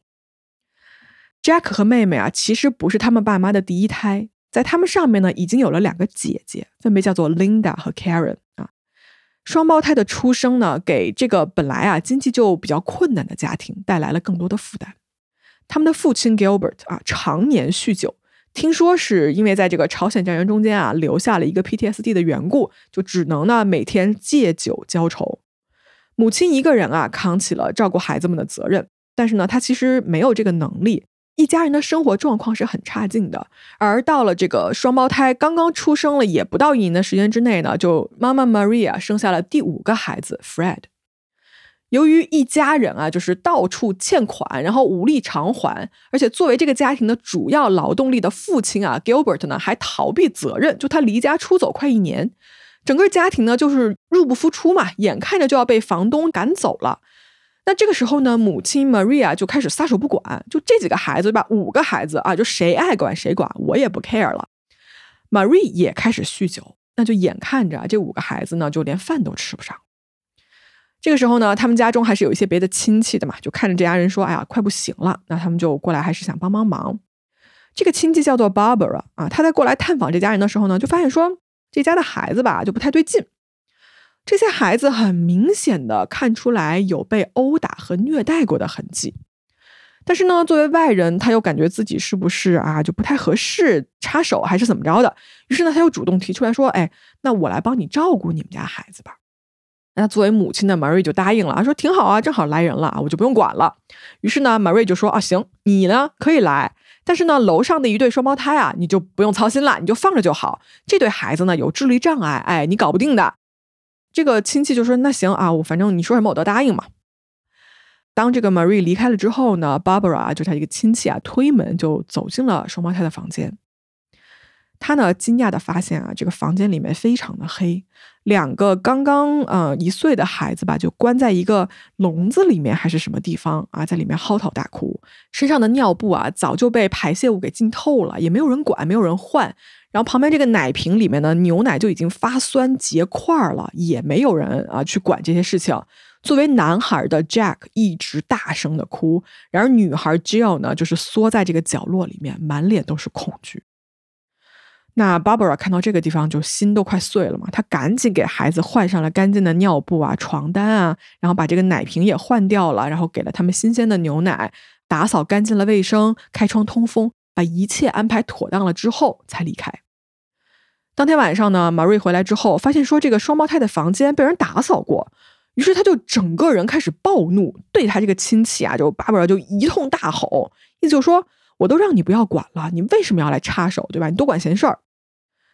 Jack 和妹妹啊，其实不是他们爸妈的第一胎，在他们上面呢，已经有了两个姐姐，分别叫做 Linda 和 Karen。双胞胎的出生呢，给这个本来啊经济就比较困难的家庭带来了更多的负担。他们的父亲 Gilbert 啊，常年酗酒。听说是因为在这个朝鲜战争中间啊，留下了一个 PTSD 的缘故，就只能呢每天借酒浇愁。母亲一个人啊扛起了照顾孩子们的责任，但是呢，她其实没有这个能力，一家人的生活状况是很差劲的。而到了这个双胞胎刚刚出生了也不到一年的时间之内呢，就妈妈 Maria 生下了第五个孩子 Fred。由于一家人啊，就是到处欠款，然后无力偿还，而且作为这个家庭的主要劳动力的父亲啊，Gilbert 呢还逃避责任，就他离家出走快一年，整个家庭呢就是入不敷出嘛，眼看着就要被房东赶走了。那这个时候呢，母亲 Maria 就开始撒手不管，就这几个孩子吧，五个孩子啊，就谁爱管谁管，我也不 care 了。Marie 也开始酗酒，那就眼看着这五个孩子呢，就连饭都吃不上。这个时候呢，他们家中还是有一些别的亲戚的嘛，就看着这家人说：“哎呀，快不行了。”那他们就过来，还是想帮帮忙。这个亲戚叫做 Barbara 啊，他在过来探访这家人的时候呢，就发现说这家的孩子吧就不太对劲。这些孩子很明显的看出来有被殴打和虐待过的痕迹，但是呢，作为外人，他又感觉自己是不是啊就不太合适插手，还是怎么着的？于是呢，他又主动提出来说：“哎，那我来帮你照顾你们家孩子吧。”那作为母亲的 Marie 就答应了，说挺好啊，正好来人了啊，我就不用管了。于是呢，Marie 就说啊，行，你呢可以来，但是呢，楼上的一对双胞胎啊，你就不用操心了，你就放着就好。这对孩子呢有智力障碍，哎，你搞不定的。这个亲戚就说那行啊，我反正你说什么我都答应嘛。当这个 Marie 离开了之后呢，Barbara 就他一个亲戚啊，推门就走进了双胞胎的房间。他呢，惊讶的发现啊，这个房间里面非常的黑，两个刚刚呃一岁的孩子吧，就关在一个笼子里面还是什么地方啊，在里面嚎啕大哭，身上的尿布啊早就被排泄物给浸透了，也没有人管，没有人换。然后旁边这个奶瓶里面的牛奶就已经发酸结块了，也没有人啊去管这些事情。作为男孩的 Jack 一直大声的哭，然而女孩 Jill 呢，就是缩在这个角落里面，满脸都是恐惧。那 Barbara 看到这个地方就心都快碎了嘛，她赶紧给孩子换上了干净的尿布啊、床单啊，然后把这个奶瓶也换掉了，然后给了他们新鲜的牛奶，打扫干净了卫生，开窗通风，把一切安排妥当了之后才离开。当天晚上呢马瑞回来之后发现说这个双胞胎的房间被人打扫过，于是他就整个人开始暴怒，对他这个亲戚啊，就 Barbara 就一通大吼，意思就是说我都让你不要管了，你为什么要来插手，对吧？你多管闲事儿。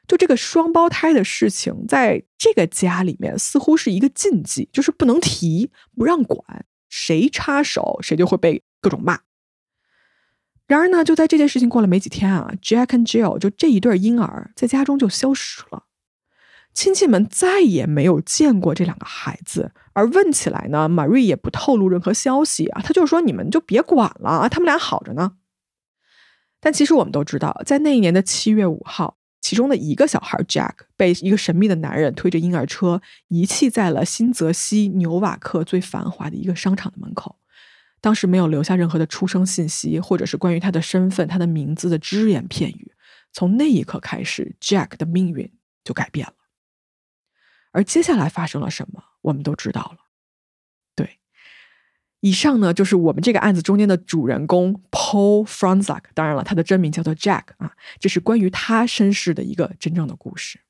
就这个双胞胎的事情，在这个家里面似乎是一个禁忌，就是不能提，不让管，谁插手谁就会被各种骂。然而呢，就在这件事情过了没几天啊，Jack and Jill 就这一对婴儿在家中就消失了，亲戚们再也没有见过这两个孩子。而问起来呢，Marie 也不透露任何消息啊，他就说你们就别管了啊，他们俩好着呢。但其实我们都知道，在那一年的七月五号。其中的一个小孩 Jack 被一个神秘的男人推着婴儿车遗弃在了新泽西纽瓦克最繁华的一个商场的门口，当时没有留下任何的出生信息，或者是关于他的身份、他的名字的只言片语。从那一刻开始，Jack 的命运就改变了。而接下来发生了什么，我们都知道了。对以上呢，就是我们这个案子中间的主人公 Paul Franzak。当然了，他的真名叫做 Jack 啊，这是关于他身世的一个真正的故事。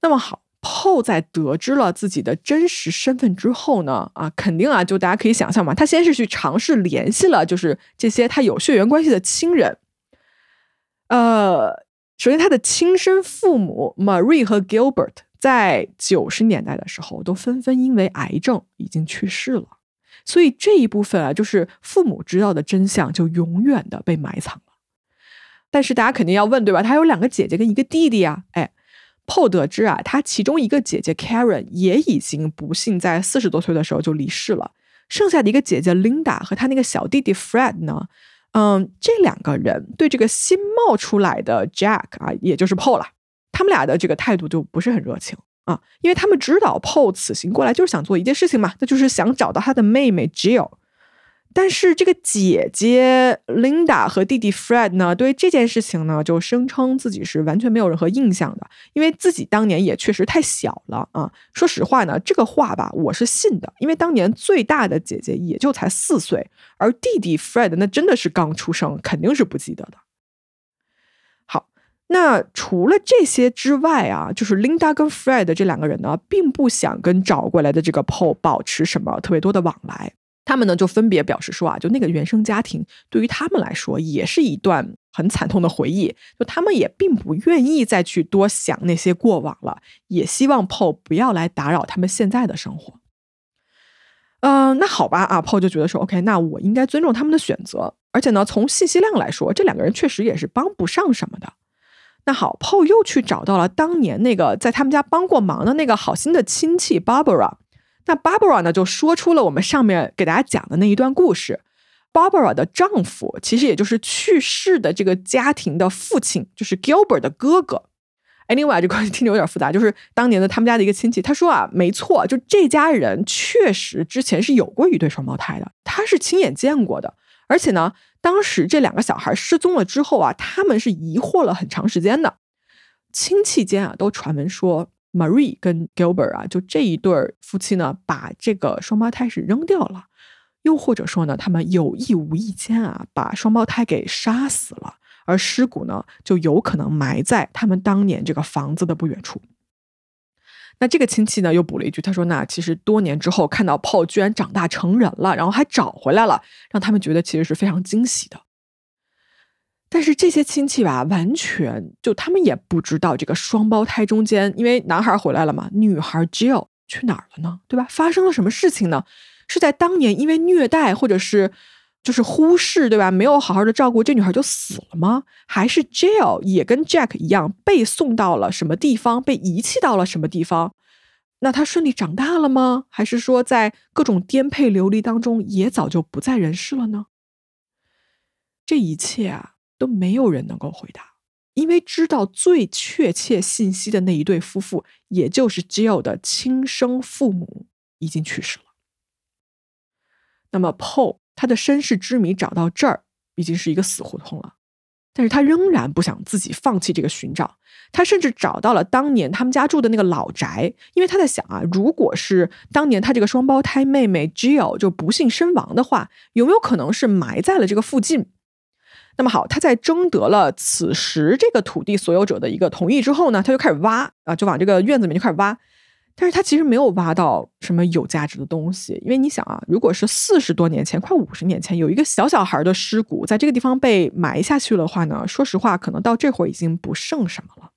那么好后在得知了自己的真实身份之后呢，啊，肯定啊，就大家可以想象嘛，他先是去尝试联系了，就是这些他有血缘关系的亲人。呃，首先他的亲生父母 Marie 和 Gilbert 在九十年代的时候都纷纷因为癌症已经去世了。所以这一部分啊，就是父母知道的真相，就永远的被埋藏了。但是大家肯定要问，对吧？他有两个姐姐跟一个弟弟啊。哎 Paul 得知啊，他其中一个姐姐 Karen 也已经不幸在四十多岁的时候就离世了，剩下的一个姐姐 Linda 和他那个小弟弟 Fred 呢，嗯，这两个人对这个新冒出来的 Jack 啊，也就是 Paul 了，他们俩的这个态度就不是很热情啊，因为他们知道 Paul 此行过来就是想做一件事情嘛，那就是想找到他的妹妹 Jill。但是这个姐姐 Linda 和弟弟 Fred 呢，对这件事情呢，就声称自己是完全没有任何印象的，因为自己当年也确实太小了啊。说实话呢，这个话吧，我是信的，因为当年最大的姐姐也就才四岁，而弟弟 Fred 那真的是刚出生，肯定是不记得的。好，那除了这些之外啊，就是 Linda 跟 Fred 这两个人呢，并不想跟找过来的这个 Paul 保持什么特别多的往来。他们呢就分别表示说啊，就那个原生家庭对于他们来说也是一段很惨痛的回忆，就他们也并不愿意再去多想那些过往了，也希望 Paul 不要来打扰他们现在的生活。嗯，那好吧，啊，Paul 就觉得说，OK，那我应该尊重他们的选择，而且呢，从信息量来说，这两个人确实也是帮不上什么的。那好，Paul 又去找到了当年那个在他们家帮过忙的那个好心的亲戚 Barbara。那 Barbara 呢，就说出了我们上面给大家讲的那一段故事。Barbara 的丈夫，其实也就是去世的这个家庭的父亲，就是 Gilbert 的哥哥。Anyway，这关系 听着有点复杂，就是当年的他们家的一个亲戚。他说啊，没错，就这家人确实之前是有过一对双胞胎的，他是亲眼见过的。而且呢，当时这两个小孩失踪了之后啊，他们是疑惑了很长时间的。亲戚间啊，都传闻说。Marie 跟 Gilbert 啊，就这一对夫妻呢，把这个双胞胎是扔掉了，又或者说呢，他们有意无意间啊，把双胞胎给杀死了，而尸骨呢，就有可能埋在他们当年这个房子的不远处。那这个亲戚呢，又补了一句，他说：“那其实多年之后看到 Paul 居然长大成人了，然后还找回来了，让他们觉得其实是非常惊喜的。”但是这些亲戚吧，完全就他们也不知道这个双胞胎中间，因为男孩回来了嘛，女孩 Jill 去哪儿了呢？对吧？发生了什么事情呢？是在当年因为虐待或者是就是忽视，对吧？没有好好的照顾这女孩就死了吗？还是 Jill 也跟 Jack 一样被送到了什么地方，被遗弃到了什么地方？那她顺利长大了吗？还是说在各种颠沛流离当中也早就不在人世了呢？这一切啊！都没有人能够回答，因为知道最确切信息的那一对夫妇，也就是 Jill 的亲生父母，已经去世了。那么 Paul 他的身世之谜找到这儿，已经是一个死胡同了。但是他仍然不想自己放弃这个寻找，他甚至找到了当年他们家住的那个老宅，因为他在想啊，如果是当年他这个双胞胎妹妹 Jill 就不幸身亡的话，有没有可能是埋在了这个附近？那么好，他在征得了此时这个土地所有者的一个同意之后呢，他就开始挖啊，就往这个院子里面就开始挖。但是他其实没有挖到什么有价值的东西，因为你想啊，如果是四十多年前、快五十年前有一个小小孩的尸骨在这个地方被埋下去的话呢，说实话，可能到这会儿已经不剩什么了。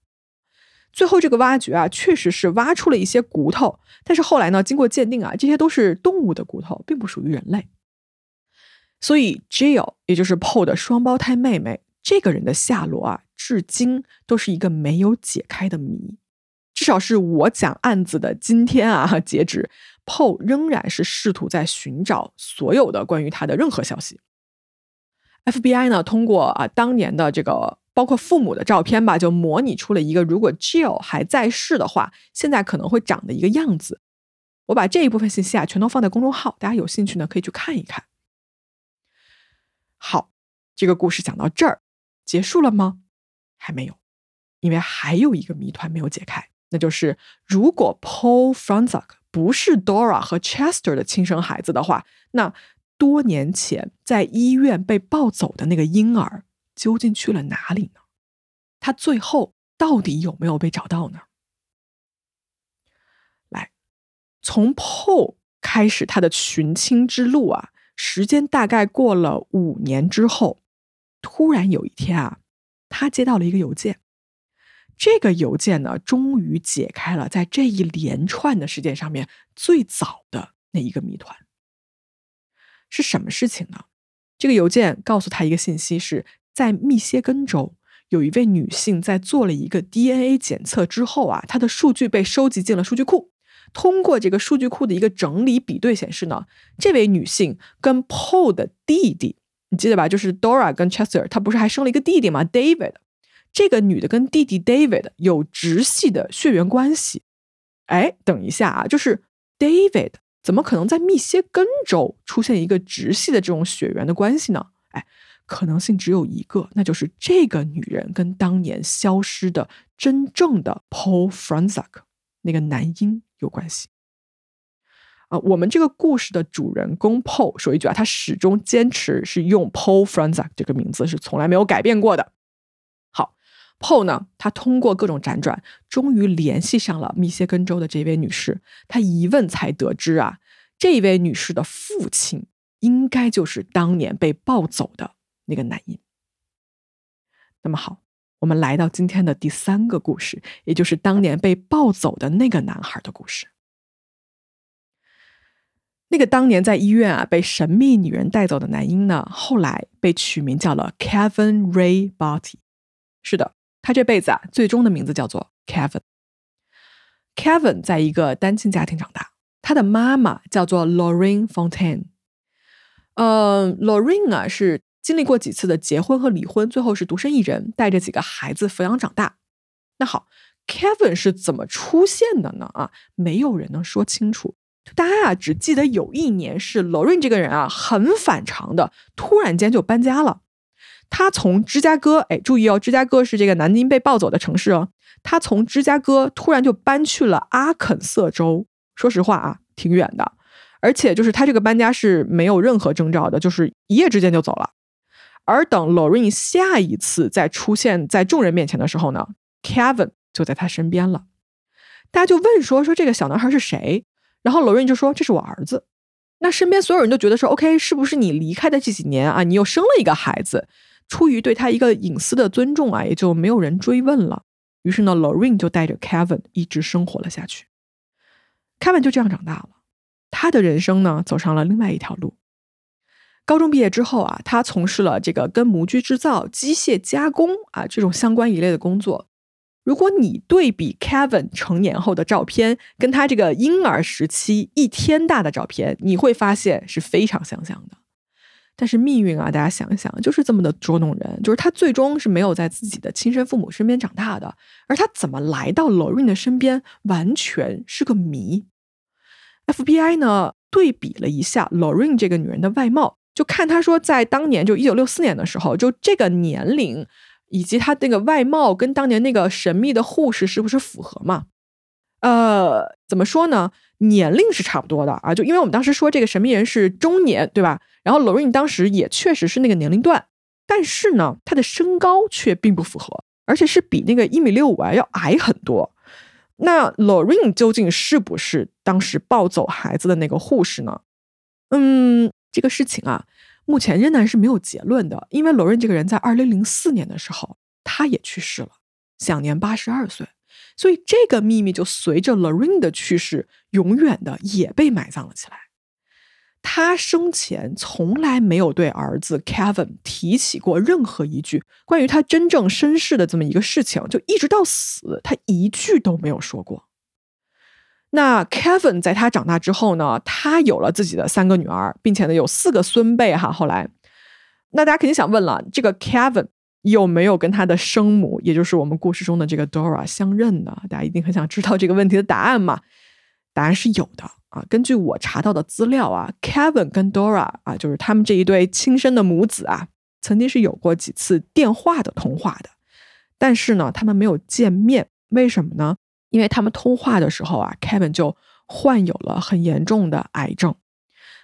最后这个挖掘啊，确实是挖出了一些骨头，但是后来呢，经过鉴定啊，这些都是动物的骨头，并不属于人类。所以，Jill 也就是 Paul 的双胞胎妹妹，这个人的下落啊，至今都是一个没有解开的谜。至少是我讲案子的今天啊，截止，Paul 仍然是试图在寻找所有的关于他的任何消息。FBI 呢，通过啊当年的这个包括父母的照片吧，就模拟出了一个如果 Jill 还在世的话，现在可能会长的一个样子。我把这一部分信息啊，全都放在公众号，大家有兴趣呢，可以去看一看。好，这个故事讲到这儿结束了吗？还没有，因为还有一个谜团没有解开，那就是如果 Paul Franzak 不是 Dora 和 Chester 的亲生孩子的话，那多年前在医院被抱走的那个婴儿究竟去了哪里呢？他最后到底有没有被找到呢？来，从 Paul 开始他的寻亲之路啊。时间大概过了五年之后，突然有一天啊，他接到了一个邮件。这个邮件呢，终于解开了在这一连串的事件上面最早的那一个谜团。是什么事情呢？这个邮件告诉他一个信息：是在密歇根州有一位女性在做了一个 DNA 检测之后啊，她的数据被收集进了数据库。通过这个数据库的一个整理比对显示呢，这位女性跟 Paul 的弟弟，你记得吧？就是 Dora 跟 Chester，她不是还生了一个弟弟吗？David。这个女的跟弟弟 David 有直系的血缘关系。哎，等一下啊，就是 David 怎么可能在密歇根州出现一个直系的这种血缘的关系呢？哎，可能性只有一个，那就是这个女人跟当年消失的真正的 Paul Franzak 那个男婴有关系。啊，我们这个故事的主人公 Paul 说一句啊，他始终坚持是用 Paul Franzak 这个名字，是从来没有改变过的。好 Paul 呢？他通过各种辗转，终于联系上了密歇根州的这位女士。他一问才得知啊，这位女士的父亲应该就是当年被抱走的那个男婴。那么好，我们来到今天的第三个故事，也就是当年被抱走的那个男孩的故事。那个当年在医院啊被神秘女人带走的男婴呢，后来被取名叫了 Kevin Ray Barty。是的。他这辈子啊，最终的名字叫做 Kevin。Kevin 在一个单亲家庭长大，他的妈妈叫做 Lorraine Fontaine。呃，Lorraine 啊是经历过几次的结婚和离婚，最后是独身一人，带着几个孩子抚养长大。那好，Kevin 是怎么出现的呢？啊，没有人能说清楚。大家啊只记得有一年是 Lorraine 这个人啊很反常的，突然间就搬家了。他从芝加哥，哎，注意哦，芝加哥是这个南京被抱走的城市哦。他从芝加哥突然就搬去了阿肯色州，说实话啊，挺远的。而且就是他这个搬家是没有任何征兆的，就是一夜之间就走了。而等 Lorraine 下一次再出现在众人面前的时候呢，Kevin 就在他身边了。大家就问说说这个小男孩是谁？然后 Lorraine 就说这是我儿子。那身边所有人都觉得说 OK，是不是你离开的这几年啊，你又生了一个孩子？出于对他一个隐私的尊重啊，也就没有人追问了。于是呢，Lorraine 就带着 Kevin 一直生活了下去。Kevin 就这样长大了，他的人生呢走上了另外一条路。高中毕业之后啊，他从事了这个跟模具制造、机械加工啊这种相关一类的工作。如果你对比 Kevin 成年后的照片，跟他这个婴儿时期一天大的照片，你会发现是非常相像的。但是命运啊，大家想一想，就是这么的捉弄人。就是他最终是没有在自己的亲生父母身边长大的，而他怎么来到 Lorraine 的身边，完全是个谜。FBI 呢对比了一下 Lorraine 这个女人的外貌，就看他说，在当年就一九六四年的时候，就这个年龄以及他那个外貌跟当年那个神秘的护士是不是符合嘛？呃，怎么说呢？年龄是差不多的啊，就因为我们当时说这个神秘人是中年，对吧？然后 Lorraine 当时也确实是那个年龄段，但是呢，他的身高却并不符合，而且是比那个一米六五啊要矮很多。那 Lorraine 究竟是不是当时抱走孩子的那个护士呢？嗯，这个事情啊，目前仍然是没有结论的，因为 lorrain 这个人在二零零四年的时候，他也去世了，享年八十二岁。所以这个秘密就随着 Lorraine 的去世，永远的也被埋葬了起来。他生前从来没有对儿子 Kevin 提起过任何一句关于他真正身世的这么一个事情，就一直到死，他一句都没有说过。那 Kevin 在他长大之后呢，他有了自己的三个女儿，并且呢有四个孙辈哈。后来，那大家肯定想问了，这个 Kevin。有没有跟他的生母，也就是我们故事中的这个 Dora 相认呢？大家一定很想知道这个问题的答案嘛？答案是有的啊。根据我查到的资料啊，Kevin 跟 Dora 啊，就是他们这一对亲生的母子啊，曾经是有过几次电话的通话的，但是呢，他们没有见面。为什么呢？因为他们通话的时候啊，Kevin 就患有了很严重的癌症。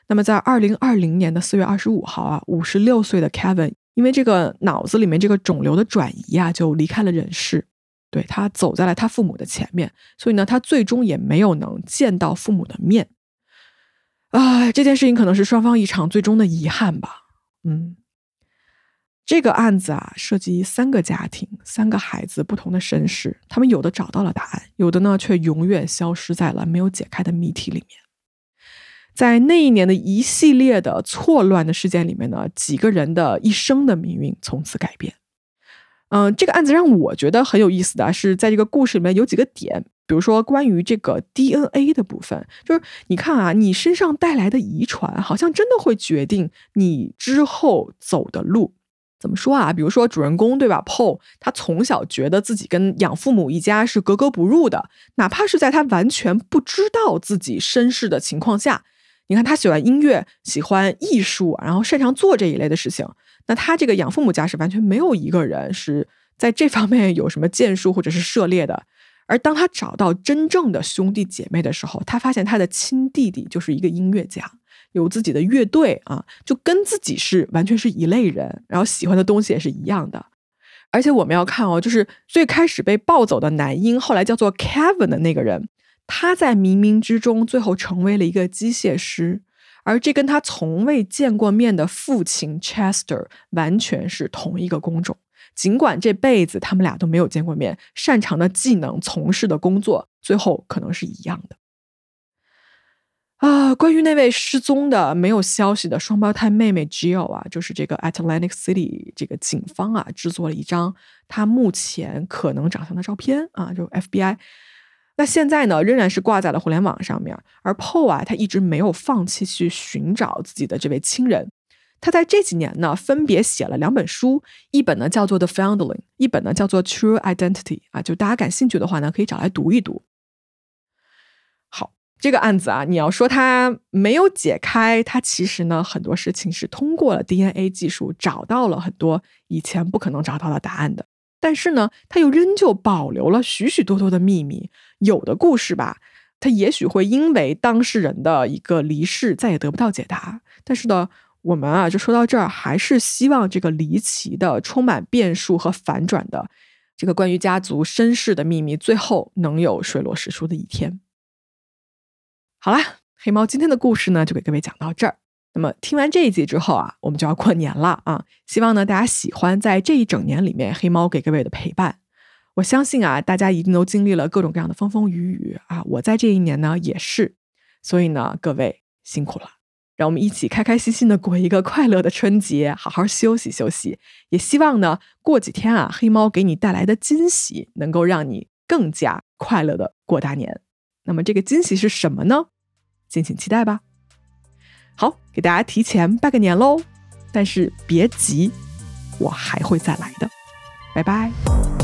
那么在二零二零年的四月二十五号啊，五十六岁的 Kevin。因为这个脑子里面这个肿瘤的转移啊，就离开了人世，对他走在了他父母的前面，所以呢，他最终也没有能见到父母的面。啊，这件事情可能是双方一场最终的遗憾吧。嗯，这个案子啊，涉及三个家庭、三个孩子不同的身世，他们有的找到了答案，有的呢却永远消失在了没有解开的谜题里面。在那一年的一系列的错乱的事件里面呢，几个人的一生的命运从此改变。嗯，这个案子让我觉得很有意思的是，在这个故事里面有几个点，比如说关于这个 DNA 的部分，就是你看啊，你身上带来的遗传，好像真的会决定你之后走的路。怎么说啊？比如说主人公对吧？Paul 他从小觉得自己跟养父母一家是格格不入的，哪怕是在他完全不知道自己身世的情况下，你看他喜欢音乐，喜欢艺术，然后擅长做这一类的事情。那他这个养父母家是完全没有一个人是在这方面有什么建树或者是涉猎的。而当他找到真正的兄弟姐妹的时候，他发现他的亲弟弟就是一个音乐家。有自己的乐队啊，就跟自己是完全是一类人，然后喜欢的东西也是一样的。而且我们要看哦，就是最开始被抱走的男婴，后来叫做 Kevin 的那个人，他在冥冥之中最后成为了一个机械师，而这跟他从未见过面的父亲 Chester 完全是同一个工种。尽管这辈子他们俩都没有见过面，擅长的技能、从事的工作，最后可能是一样的。啊，关于那位失踪的、没有消息的双胞胎妹妹 Jill 啊，就是这个 Atlantic City 这个警方啊，制作了一张她目前可能长相的照片啊，就 FBI。那现在呢，仍然是挂在了互联网上面。而 Paul 啊，他一直没有放弃去寻找自己的这位亲人。他在这几年呢，分别写了两本书，一本呢叫做《The Foundling》，一本呢叫做《True Identity》啊，就大家感兴趣的话呢，可以找来读一读。这个案子啊，你要说它没有解开，它其实呢很多事情是通过了 DNA 技术找到了很多以前不可能找到的答案的。但是呢，它又仍旧保留了许许多多的秘密。有的故事吧，它也许会因为当事人的一个离世再也得不到解答。但是呢，我们啊就说到这儿，还是希望这个离奇的、充满变数和反转的这个关于家族身世的秘密，最后能有水落石出的一天。好啦，黑猫今天的故事呢，就给各位讲到这儿。那么听完这一集之后啊，我们就要过年了啊！希望呢大家喜欢在这一整年里面黑猫给各位的陪伴。我相信啊，大家一定都经历了各种各样的风风雨雨啊！我在这一年呢也是，所以呢各位辛苦了。让我们一起开开心心的过一个快乐的春节，好好休息休息。也希望呢过几天啊，黑猫给你带来的惊喜能够让你更加快乐的过大年。那么这个惊喜是什么呢？敬请期待吧。好，给大家提前拜个年喽！但是别急，我还会再来的。拜拜。